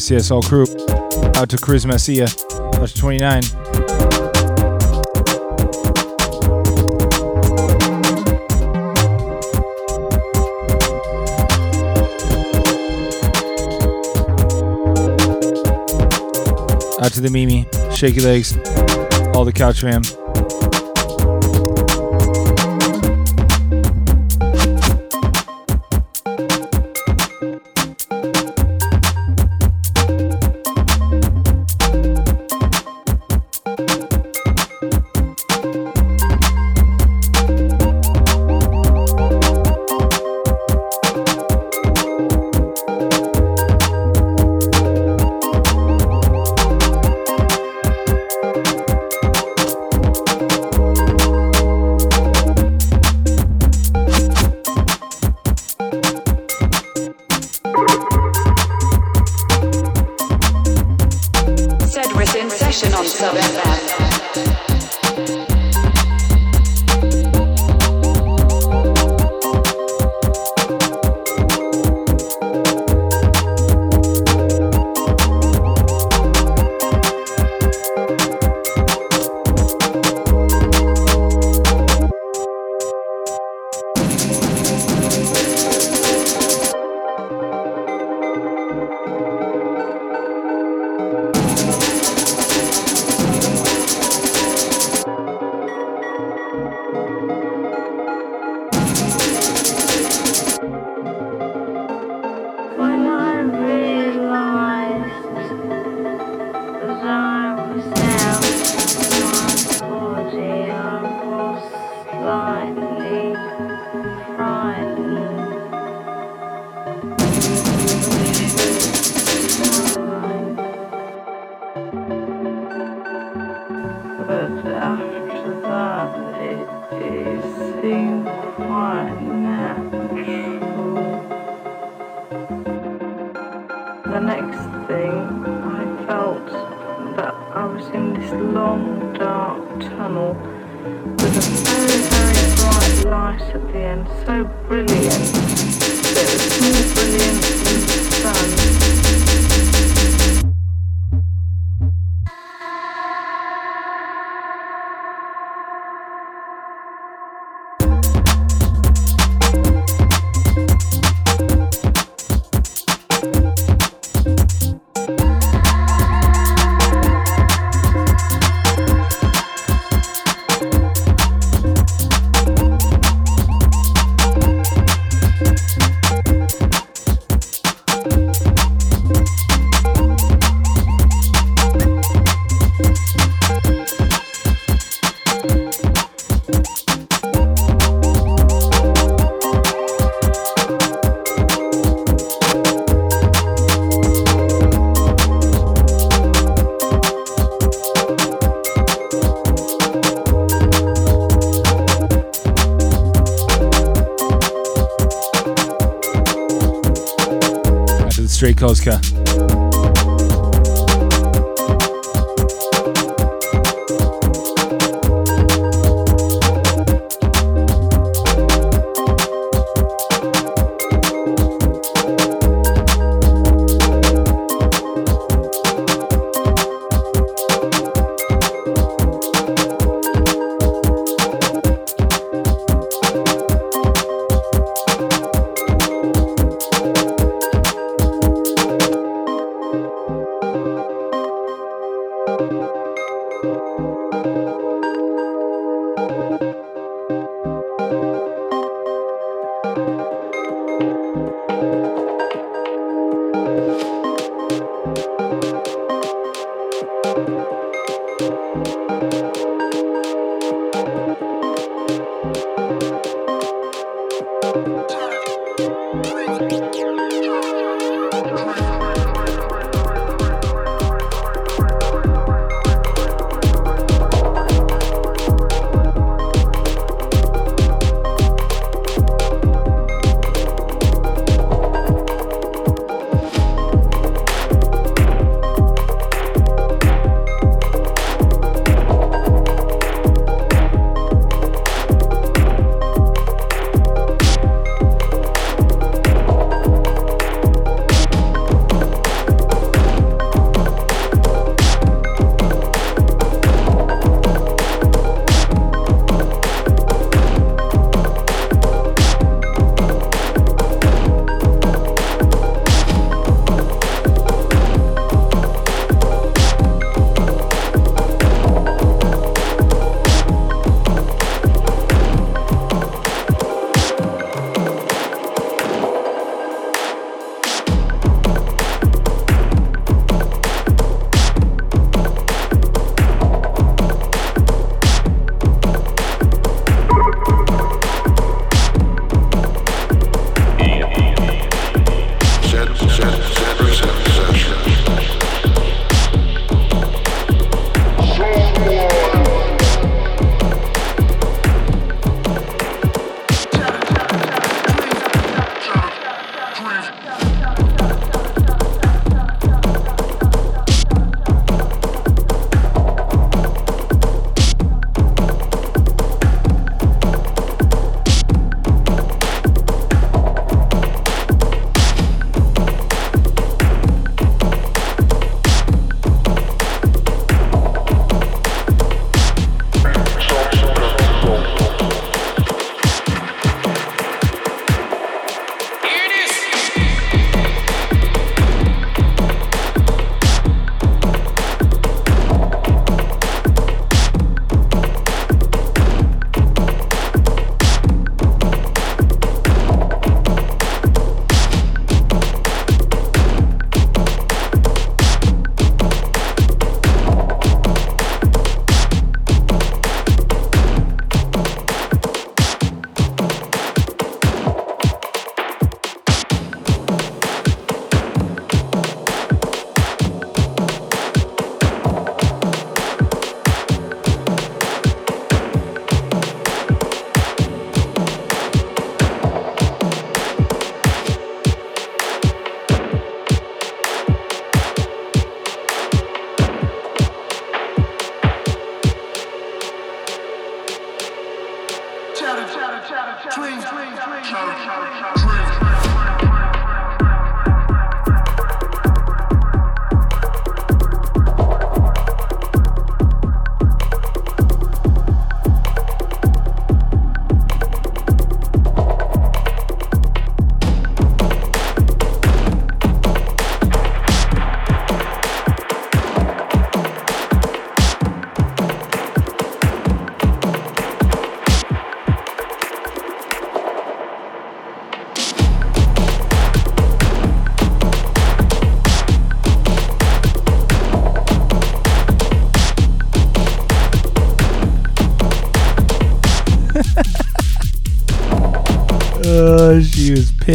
CSL crew. Out to Charisma Sia. Out to 29. Out to the Mimi, Shaky Legs, all the couch fam.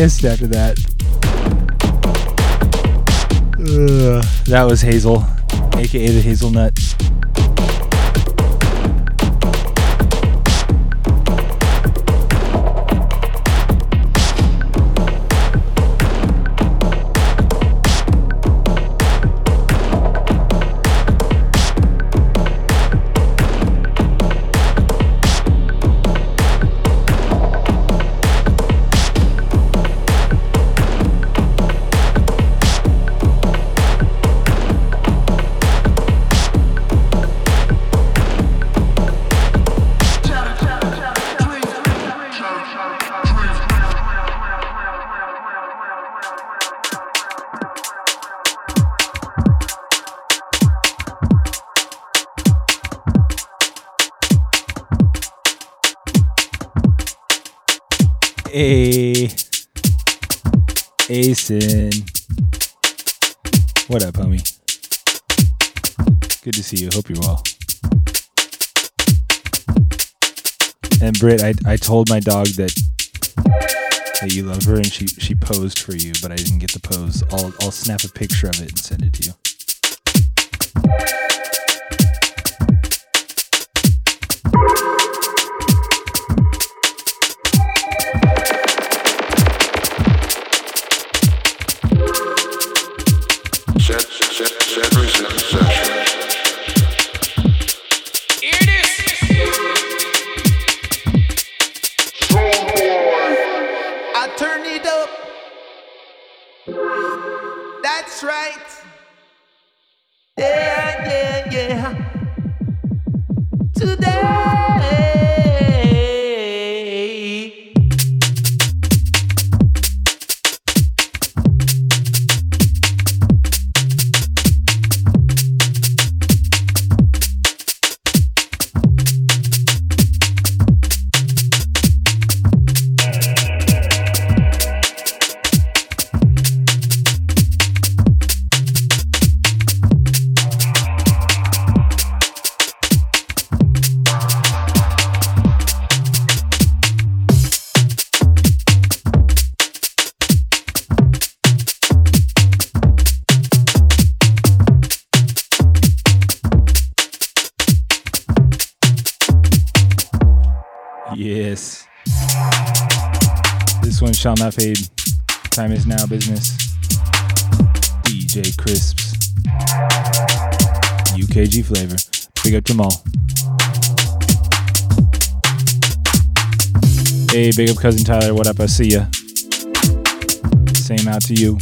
After that. Ugh, that was Hazel, aka the Hazelnut. Told my dog that that you love her and she, she posed for you, but I didn't get the pose. I'll I'll snap a picture of it and send it to you. Time is now business. DJ Crisps. UKG flavor. Big up all. Hey, big up cousin Tyler. What up? I see ya. Same out to you.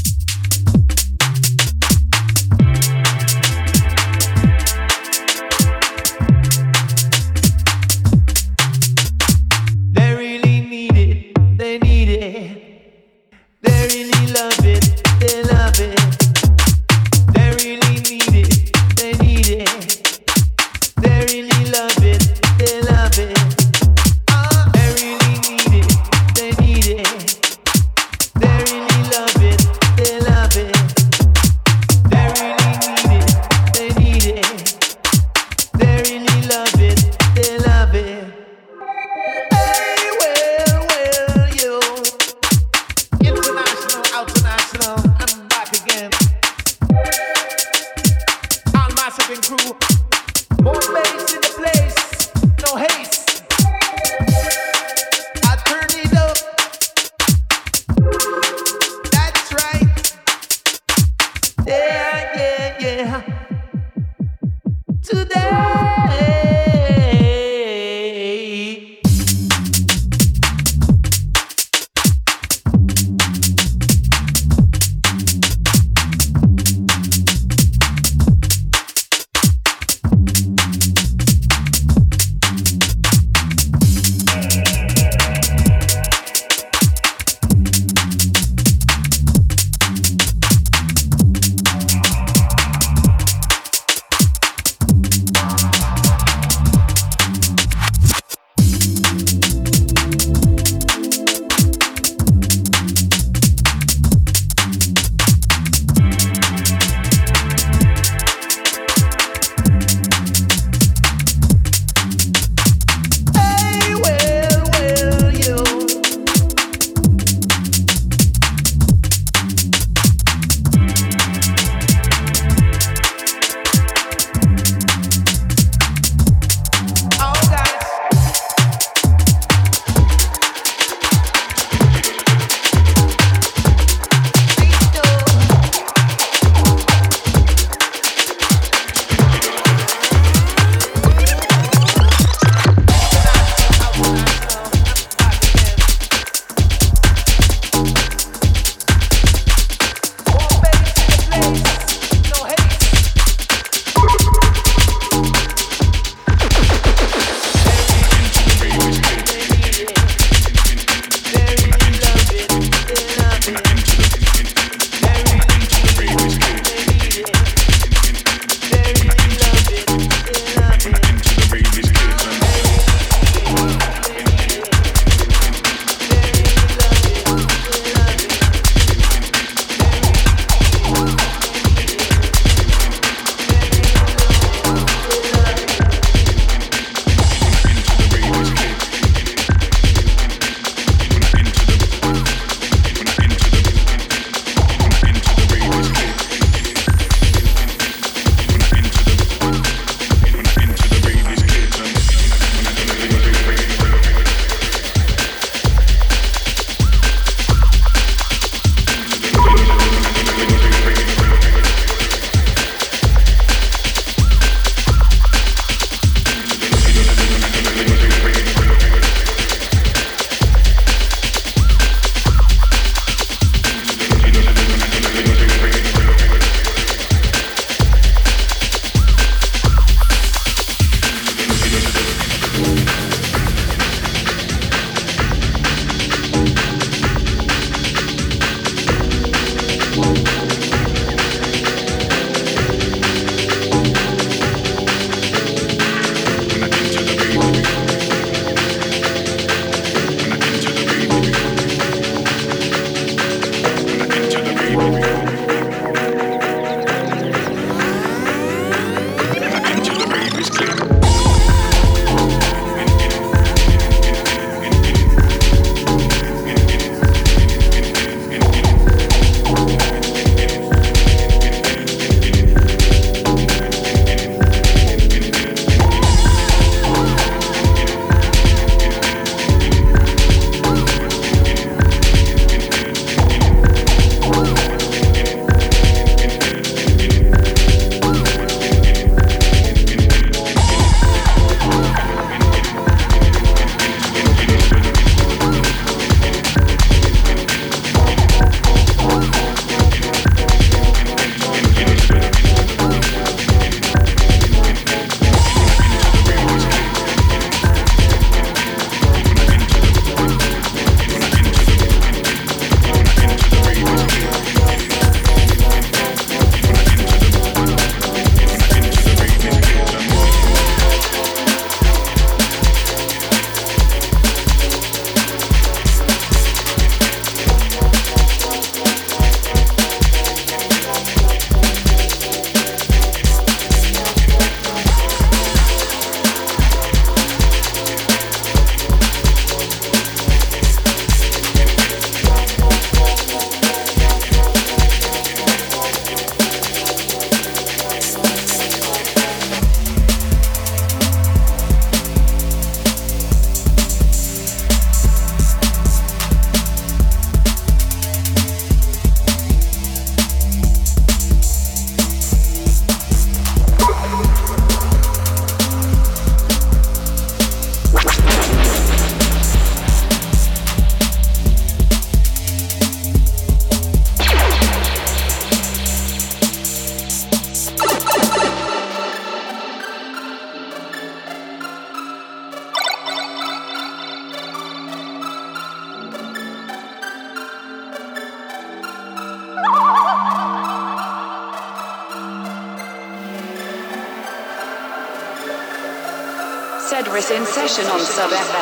Session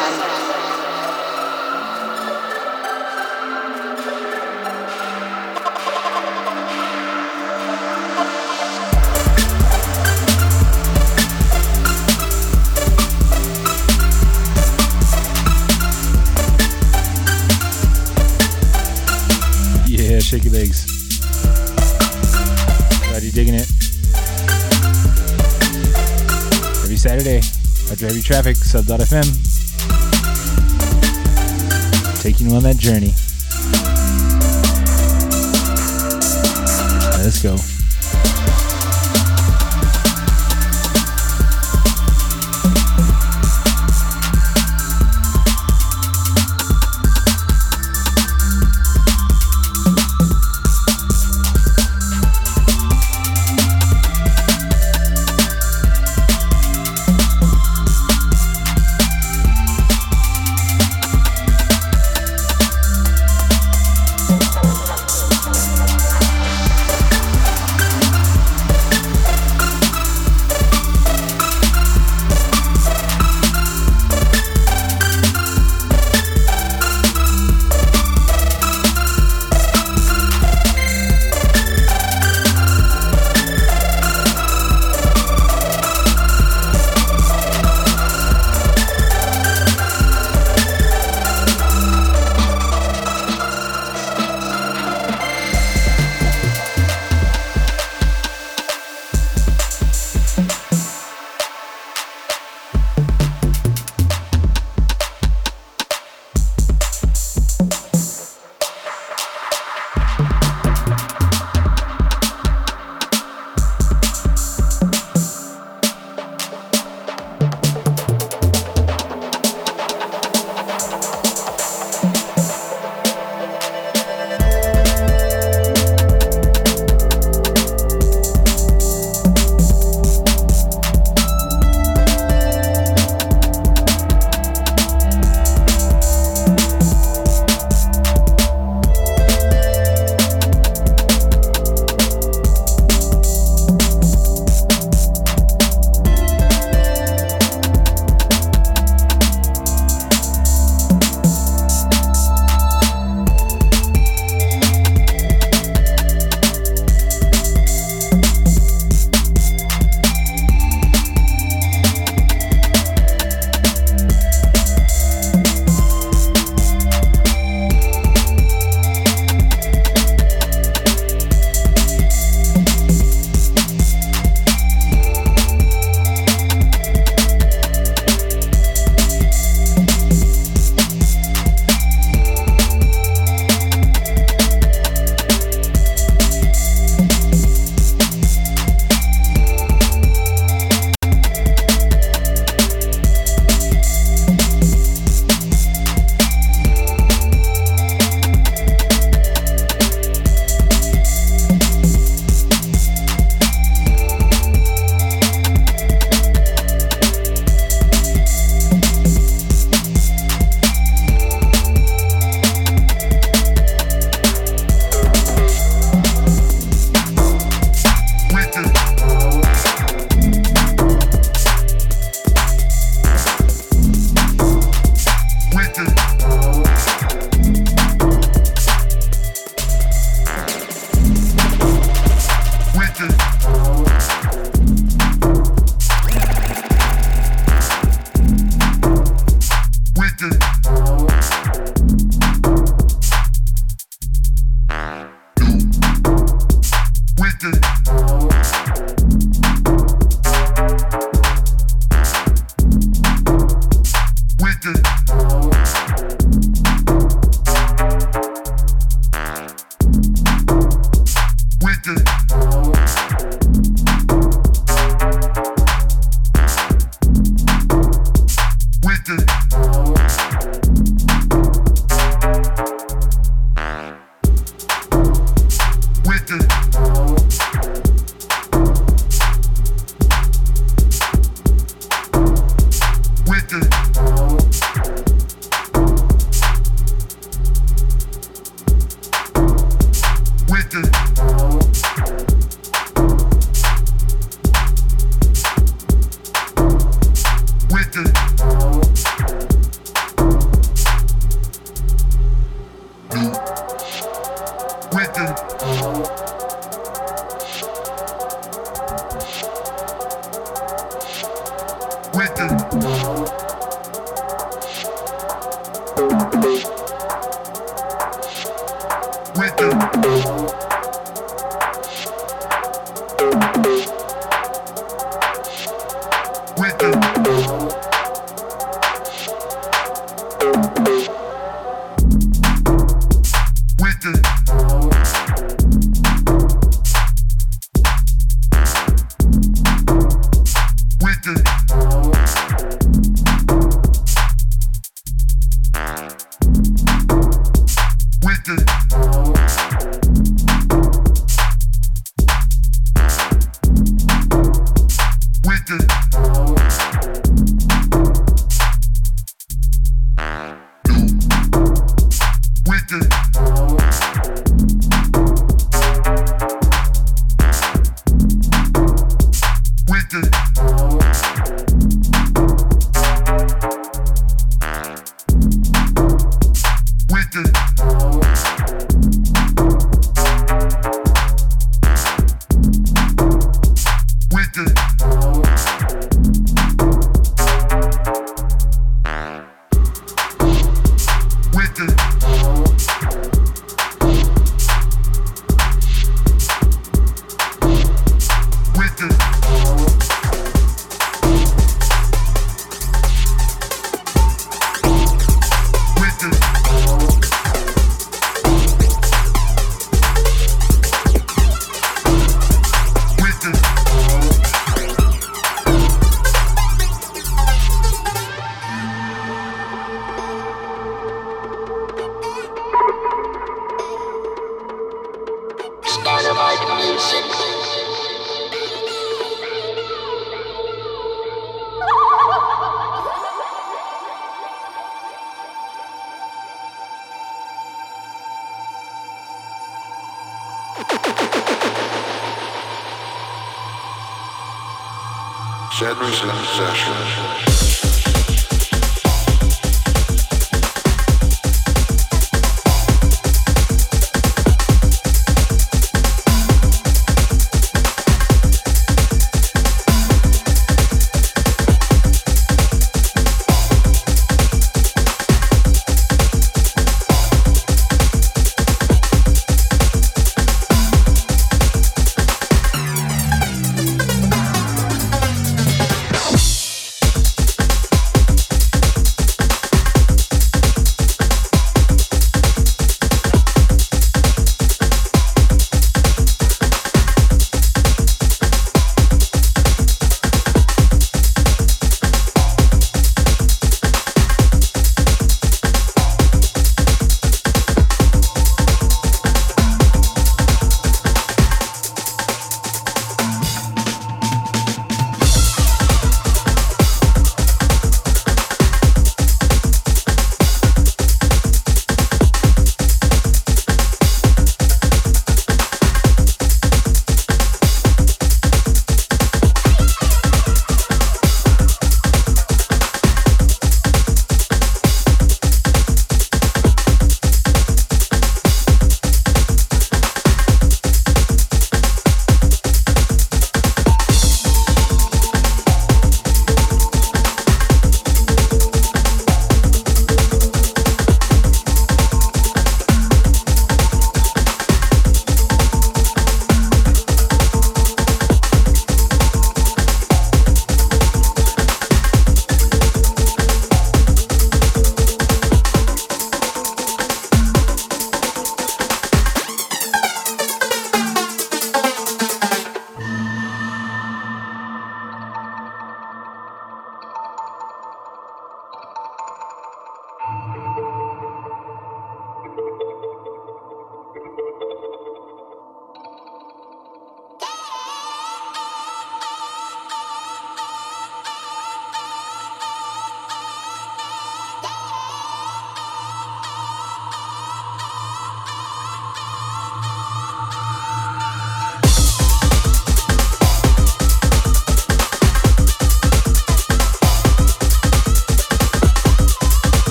Música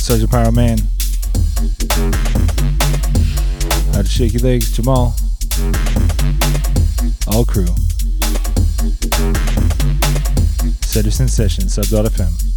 to Sergeant Power Man. Out to Shake Your Legs, Jamal. All crew. Citizen Session, sub.fm.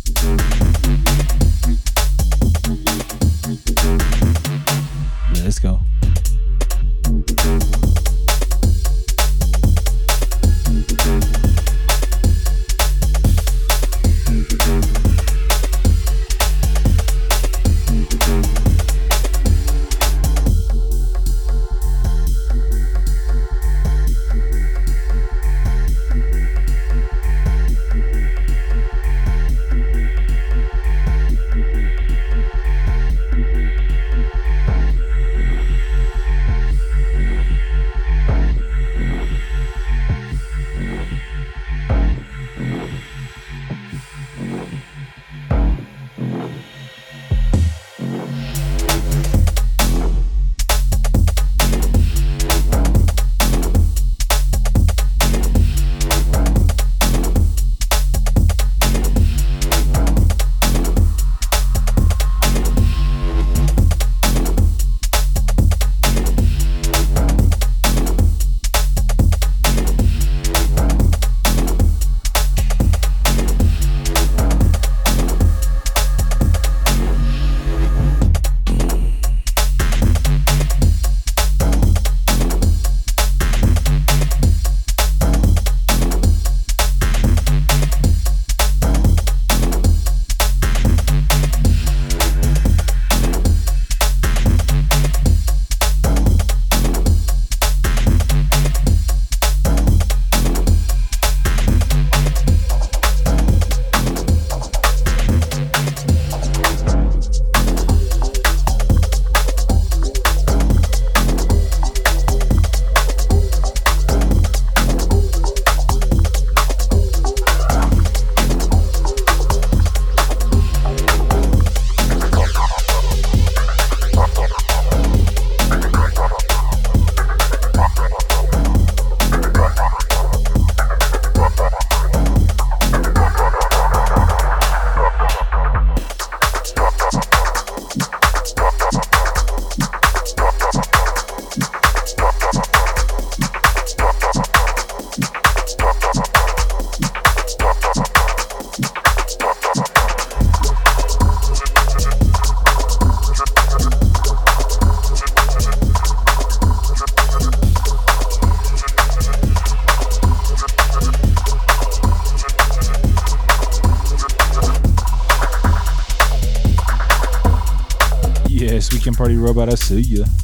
Party Robot, I see ya.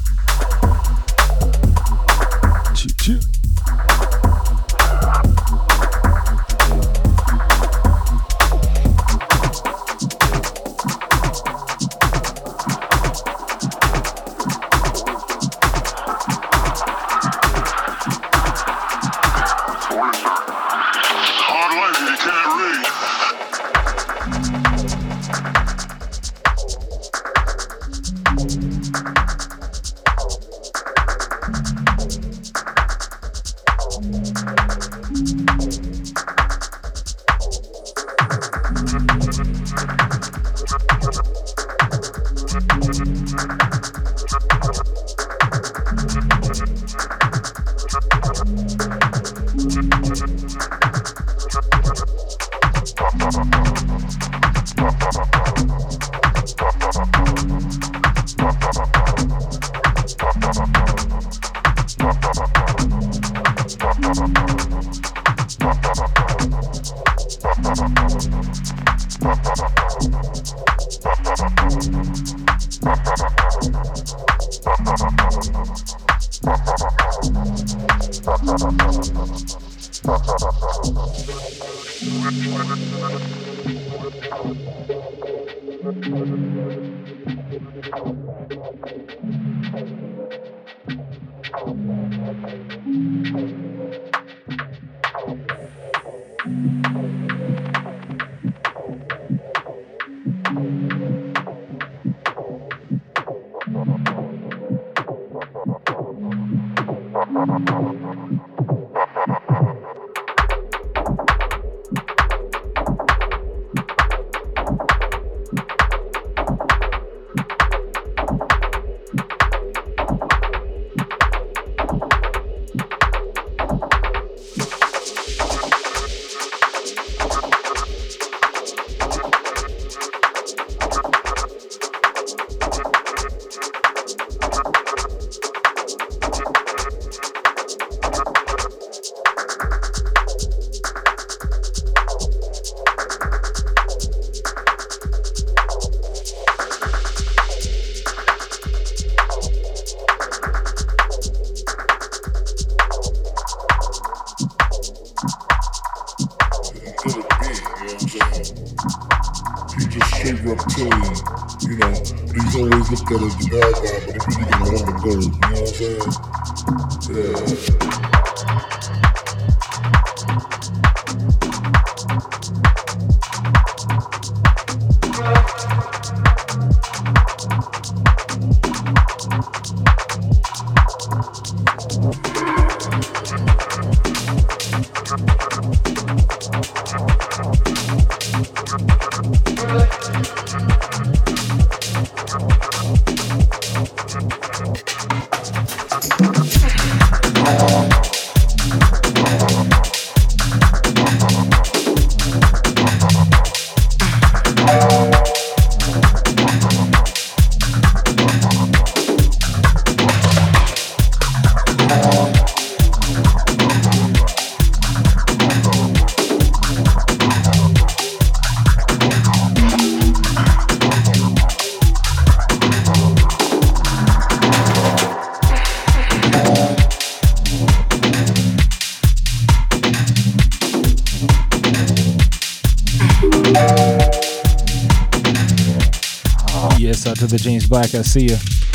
The James Black. I see you.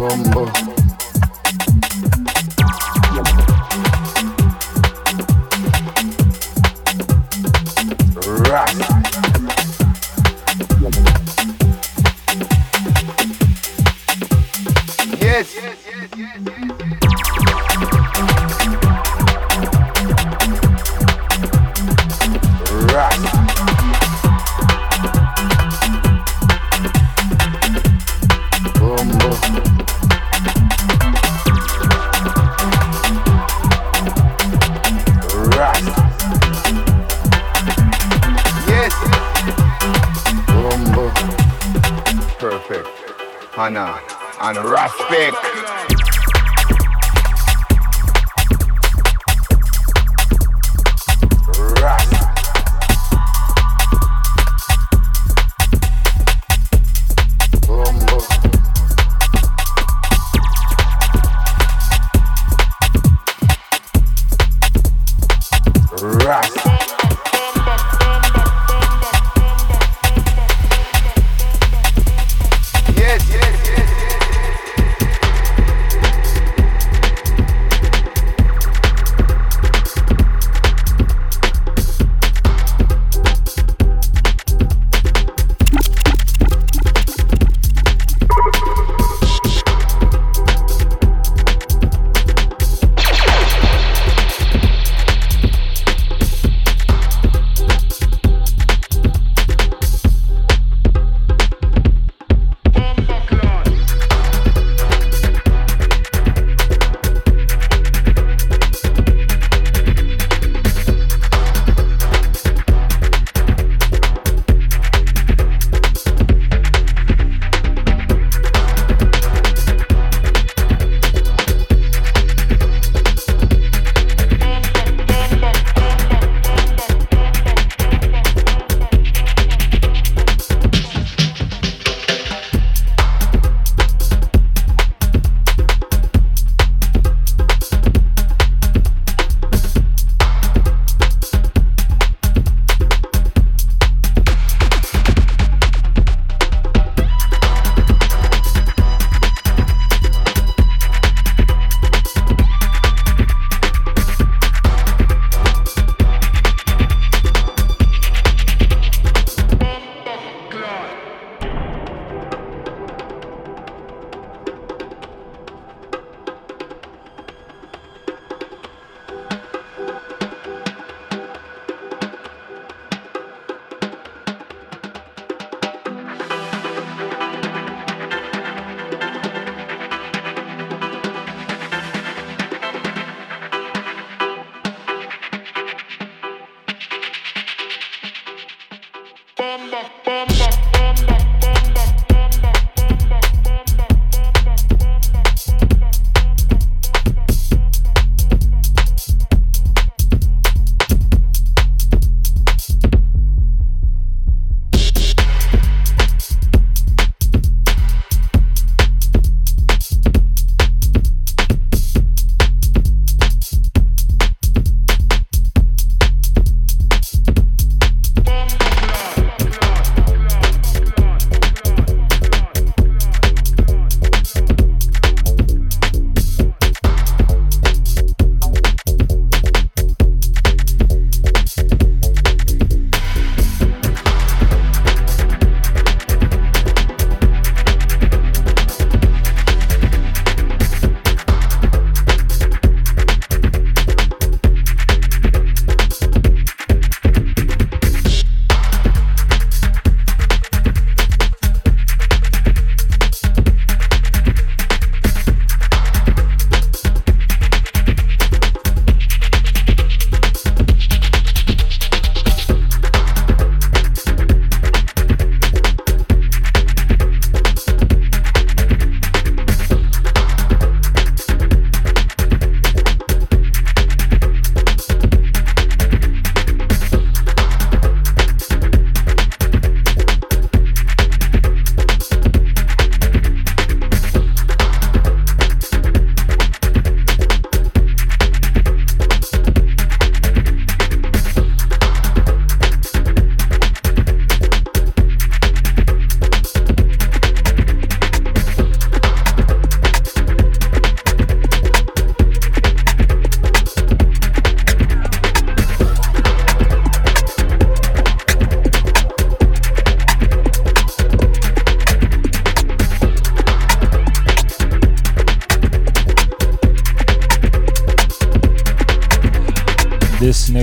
Bumbo.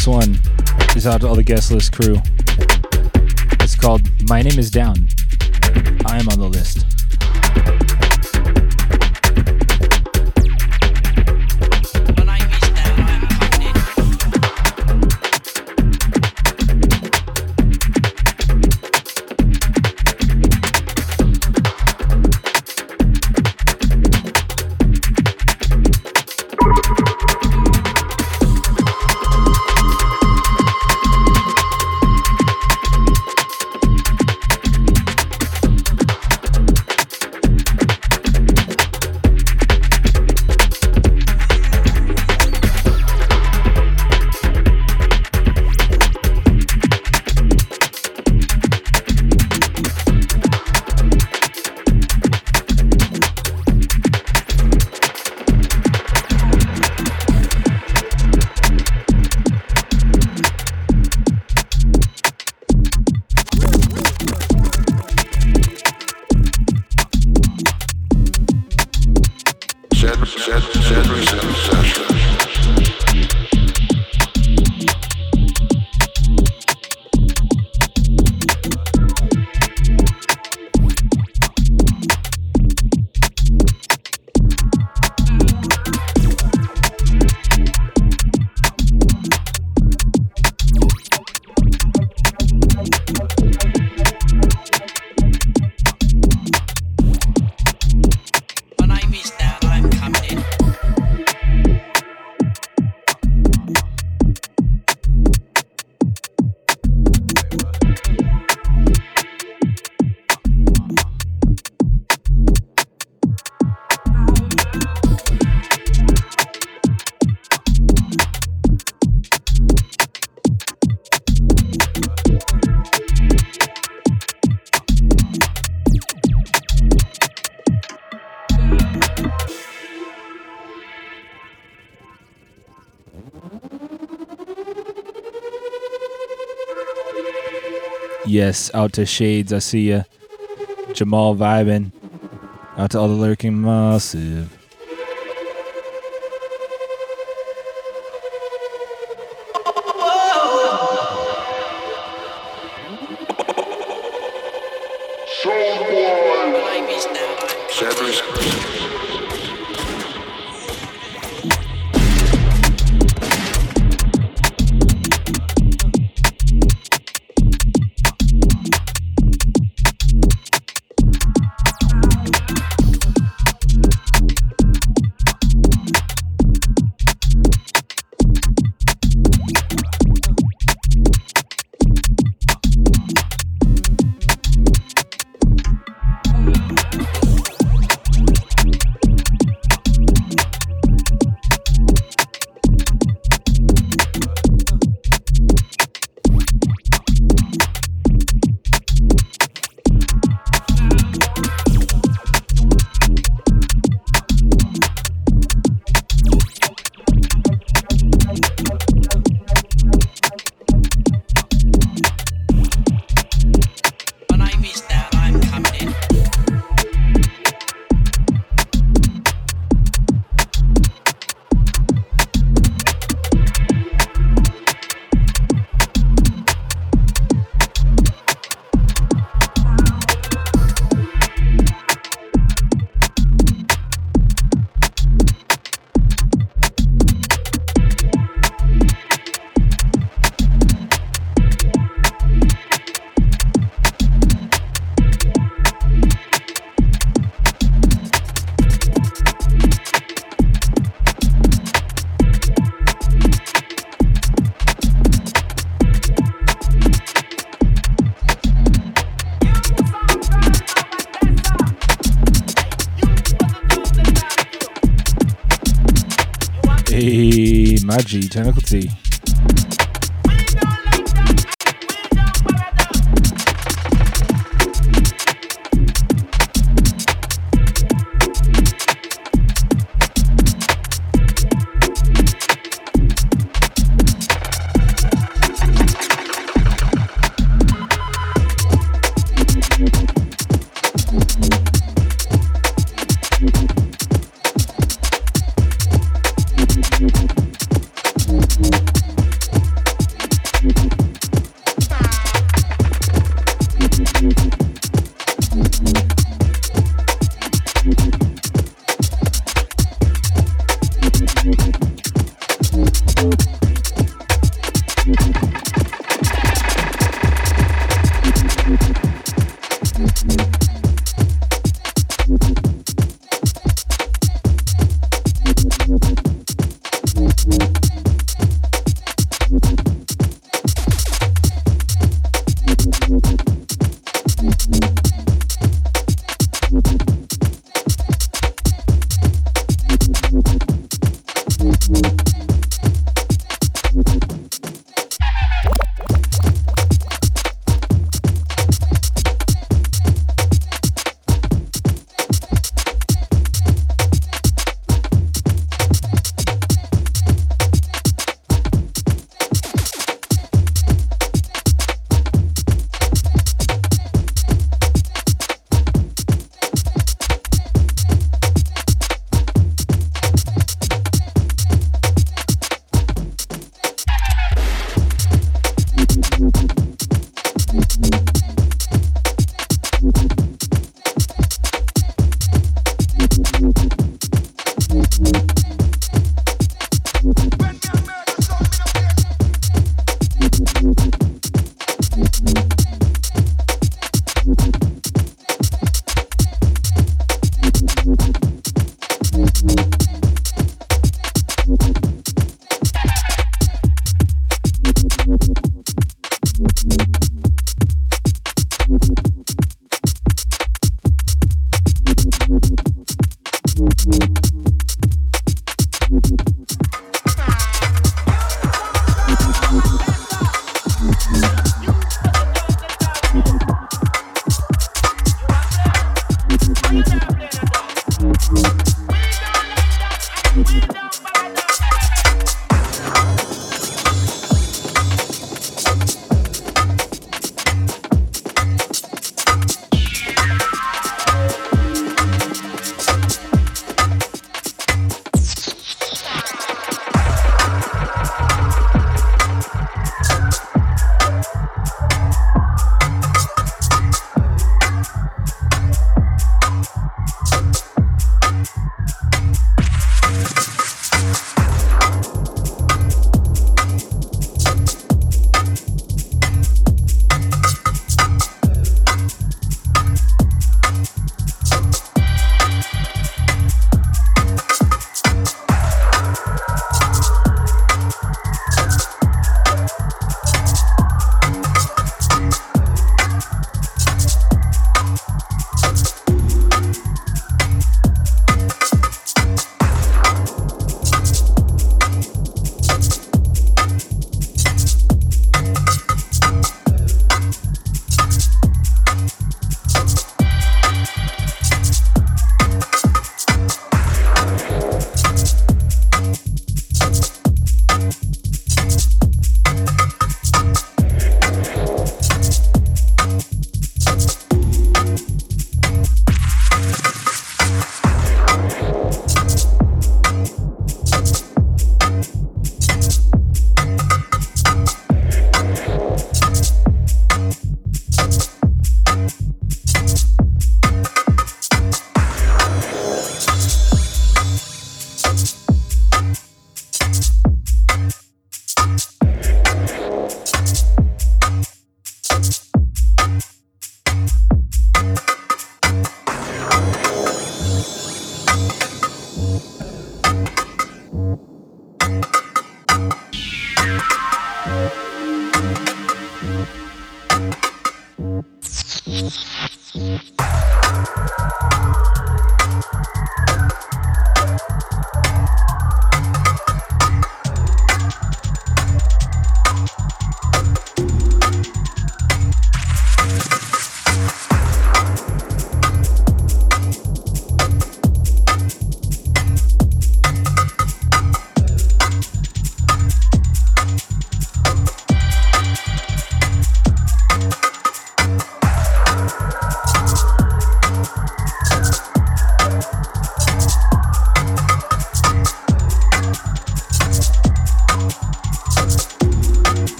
Next one is out to all the guest list crew. It's called My Name is Down. Yes, out to Shades. I see ya. Jamal vibing. Out to all the lurking massive.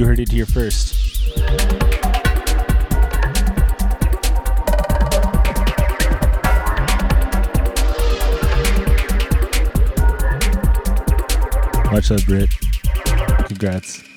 You heard it here first. Much love, Brit. Congrats.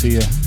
See ya.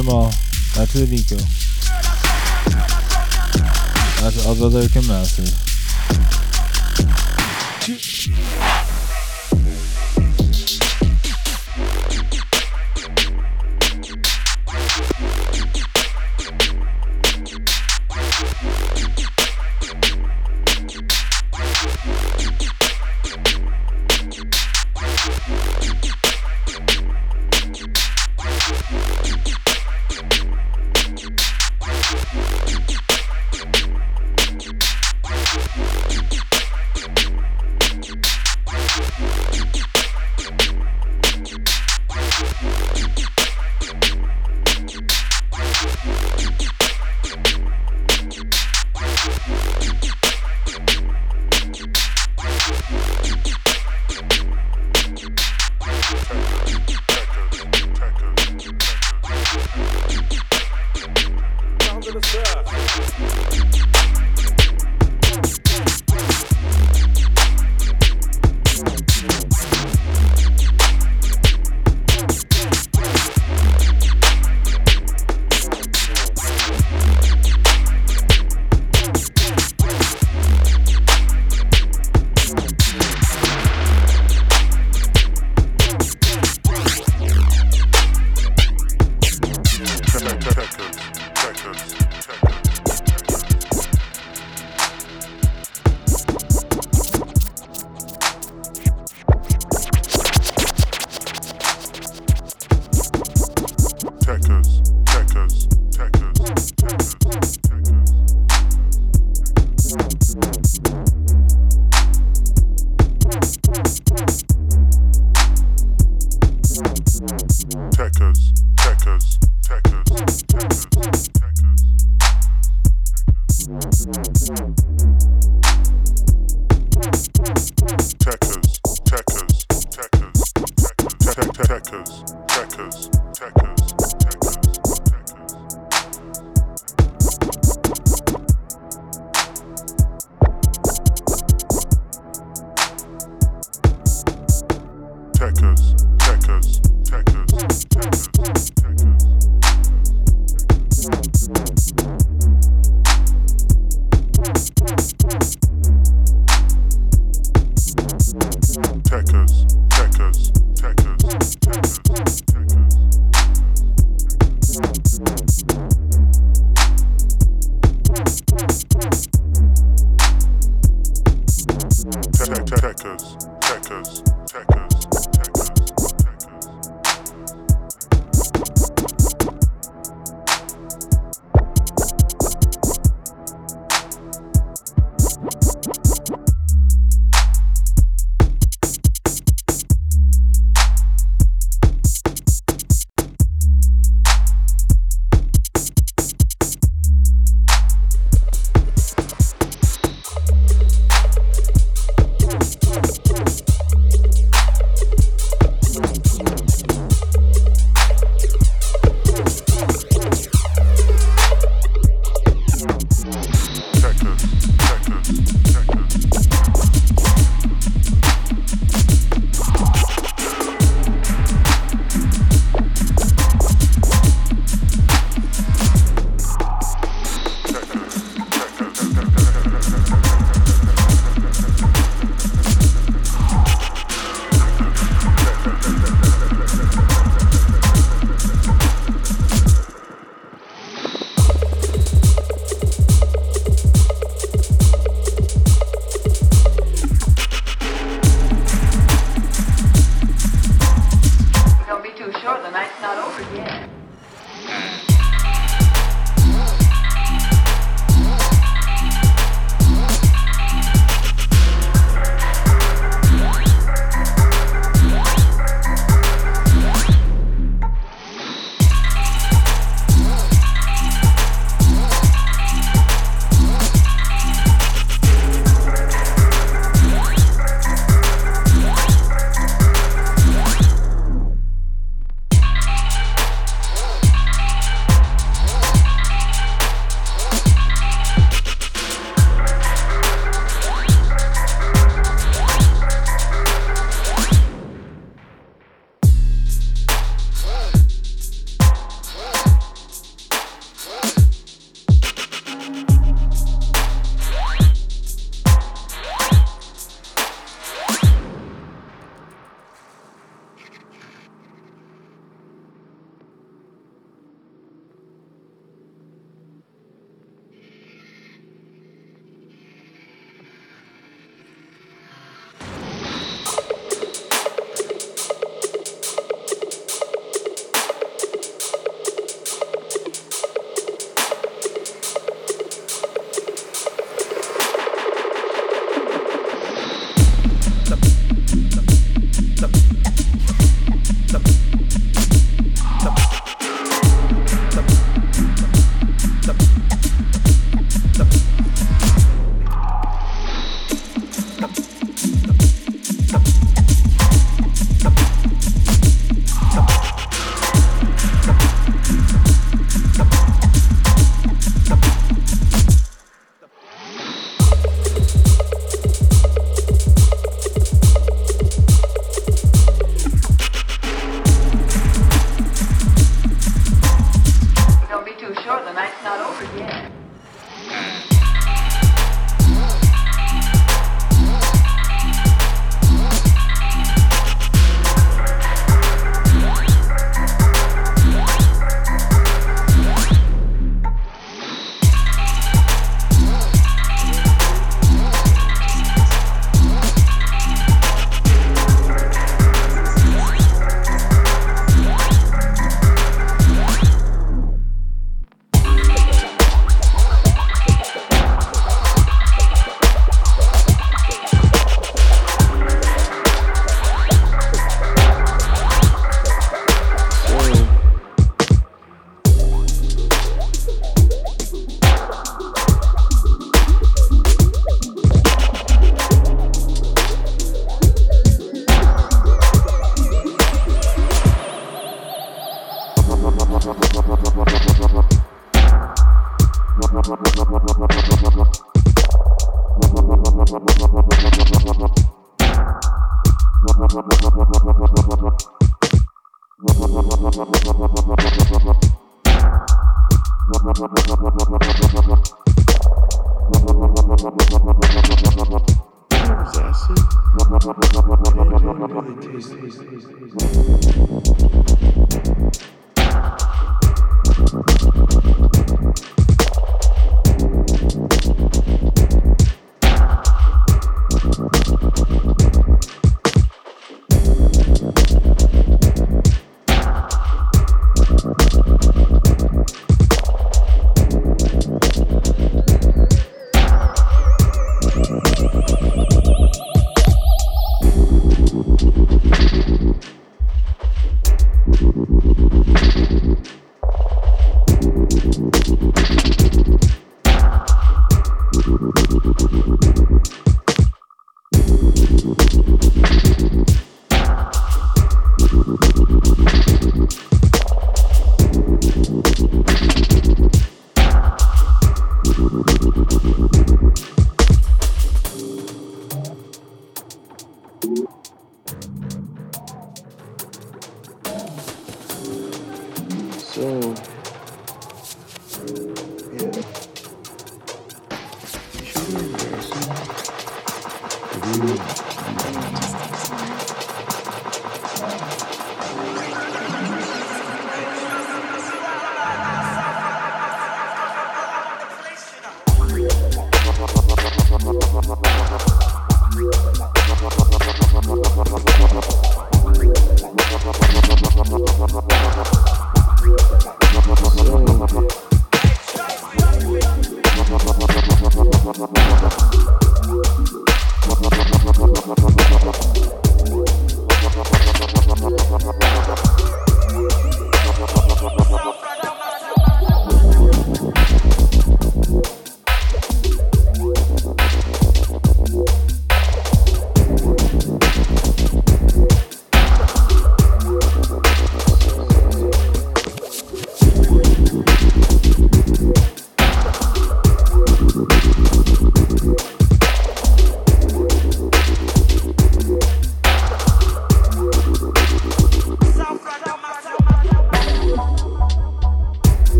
Jamal. That's to That's other to all those can master.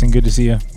What's? Good to see you.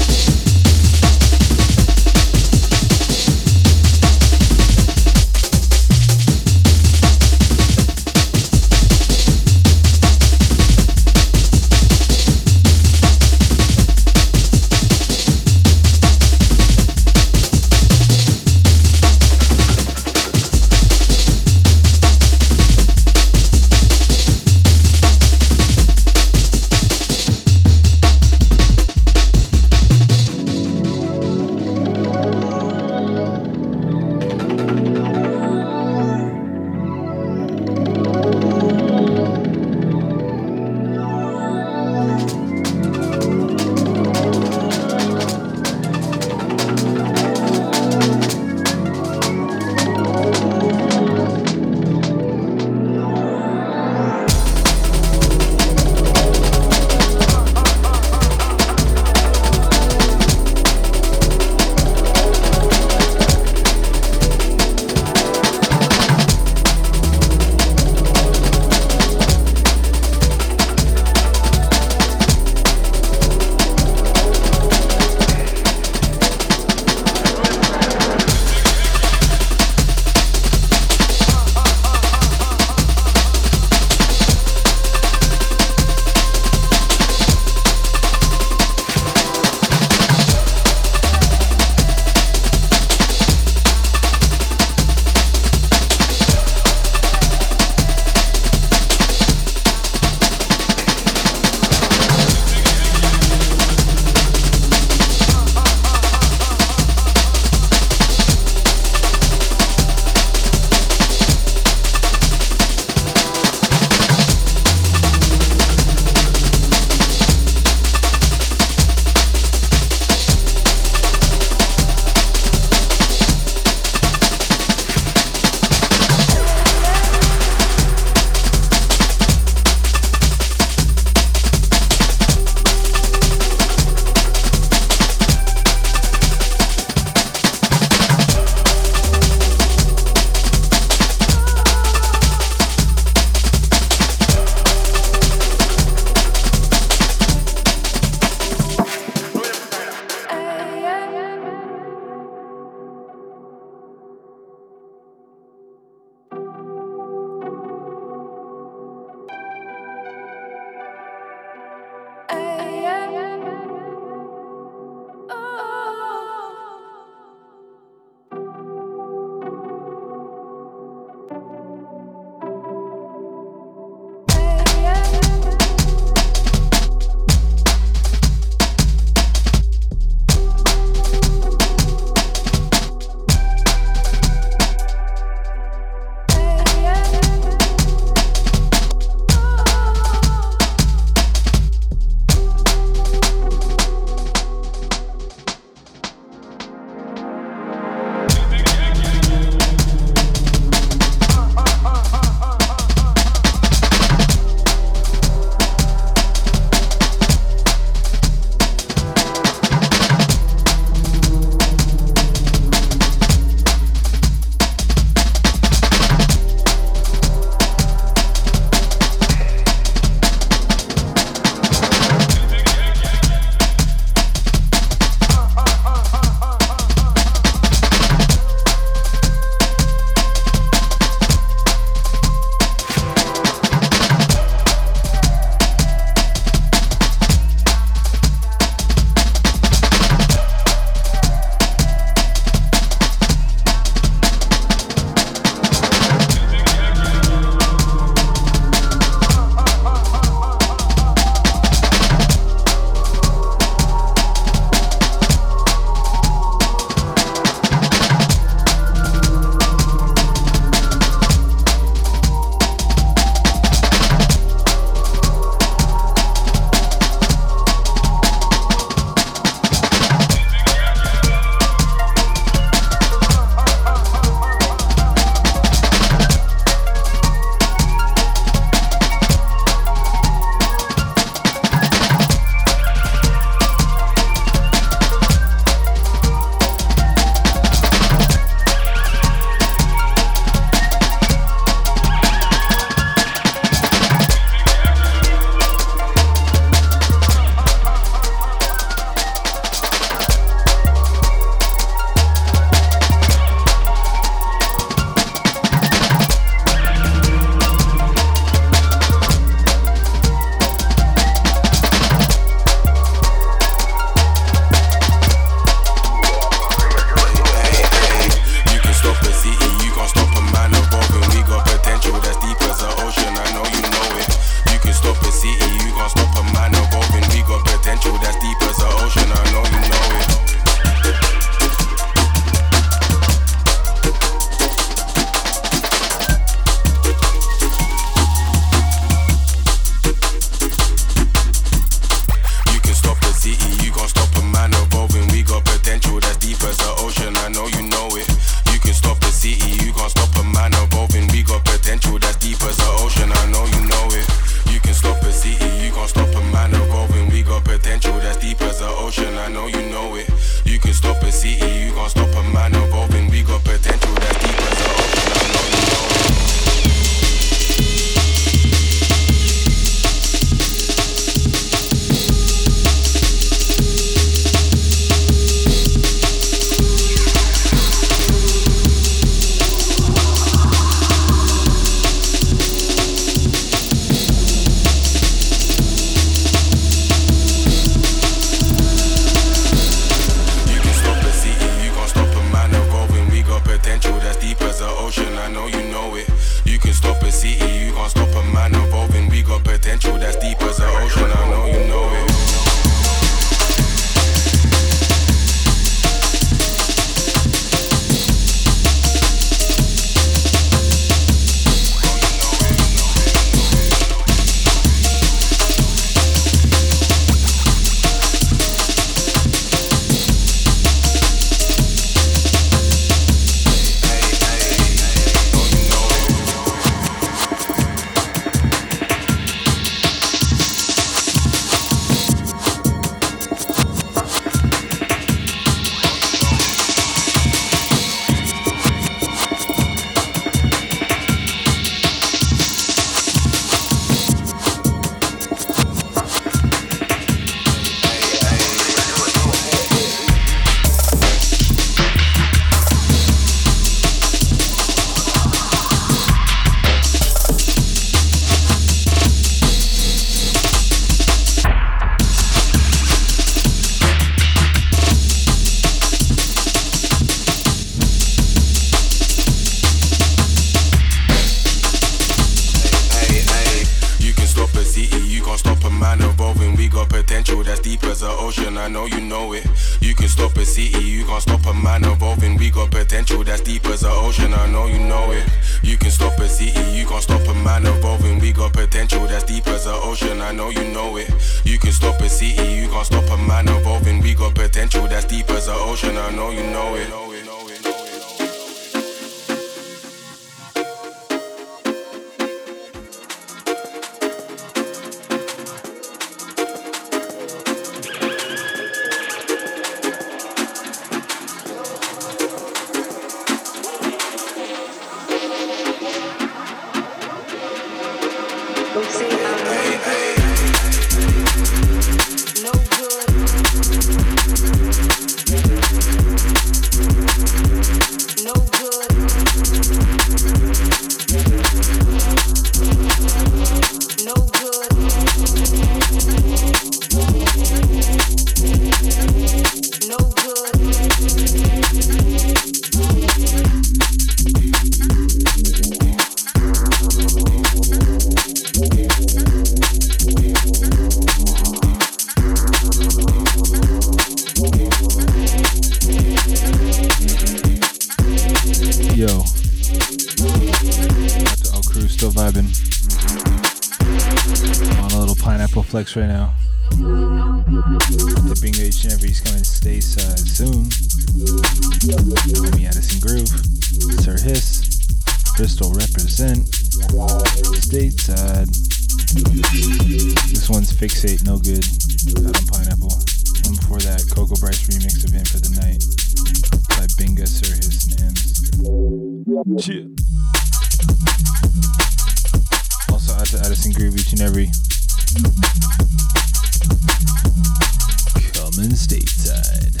stateside,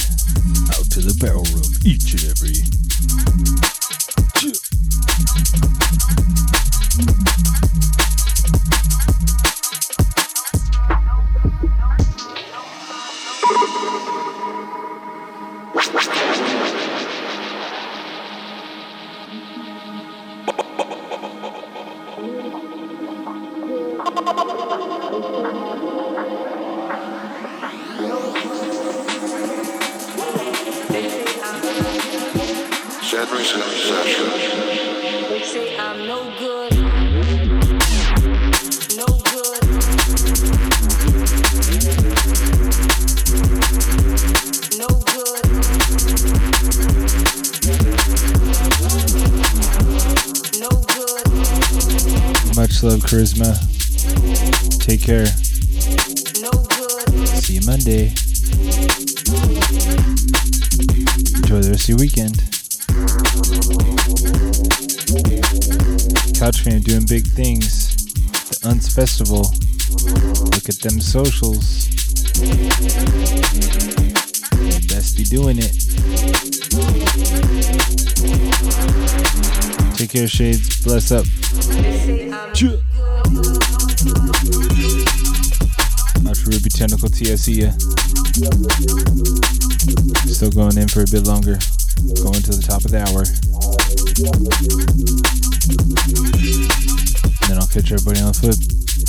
out to the barrel room each and every. festival. Look at them socials. Best be doing it. Take care, Shades. Bless up. Ultra Ruby Tentacle ya. Still going in for a bit longer. Going to the top of the hour. And then I'll catch everybody on the flip.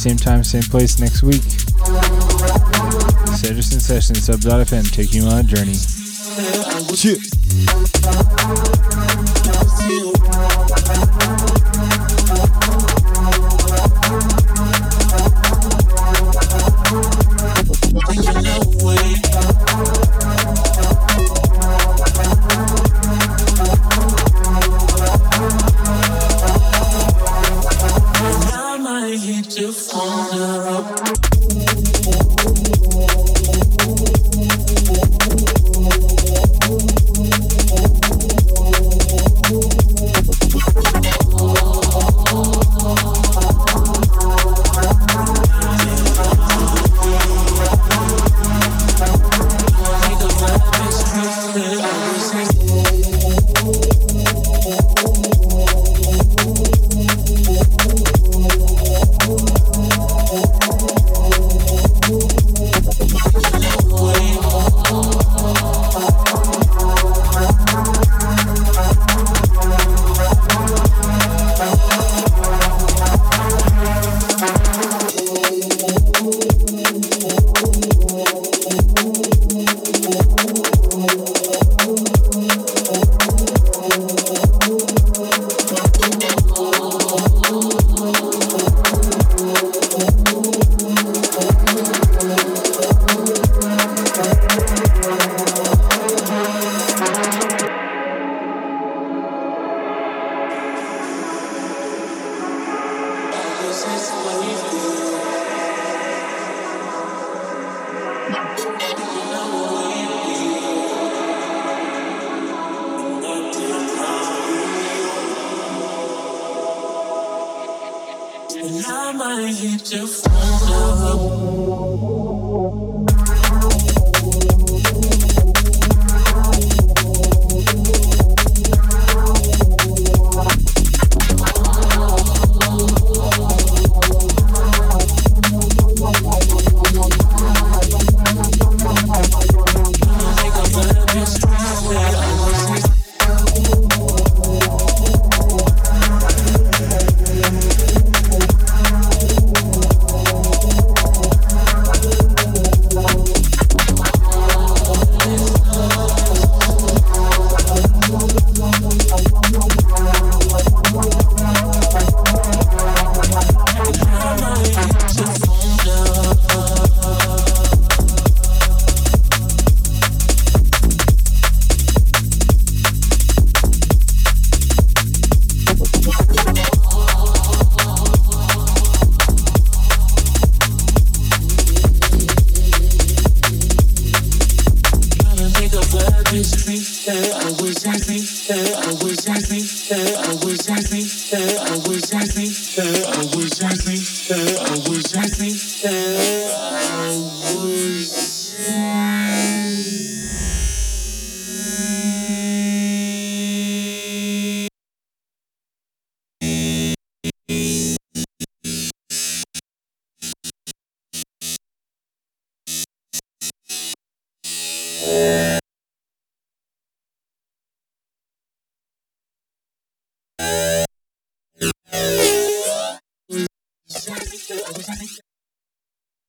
Same time, same place next week. Citizen Sessions, sub.fm, taking you on a journey. Cheers.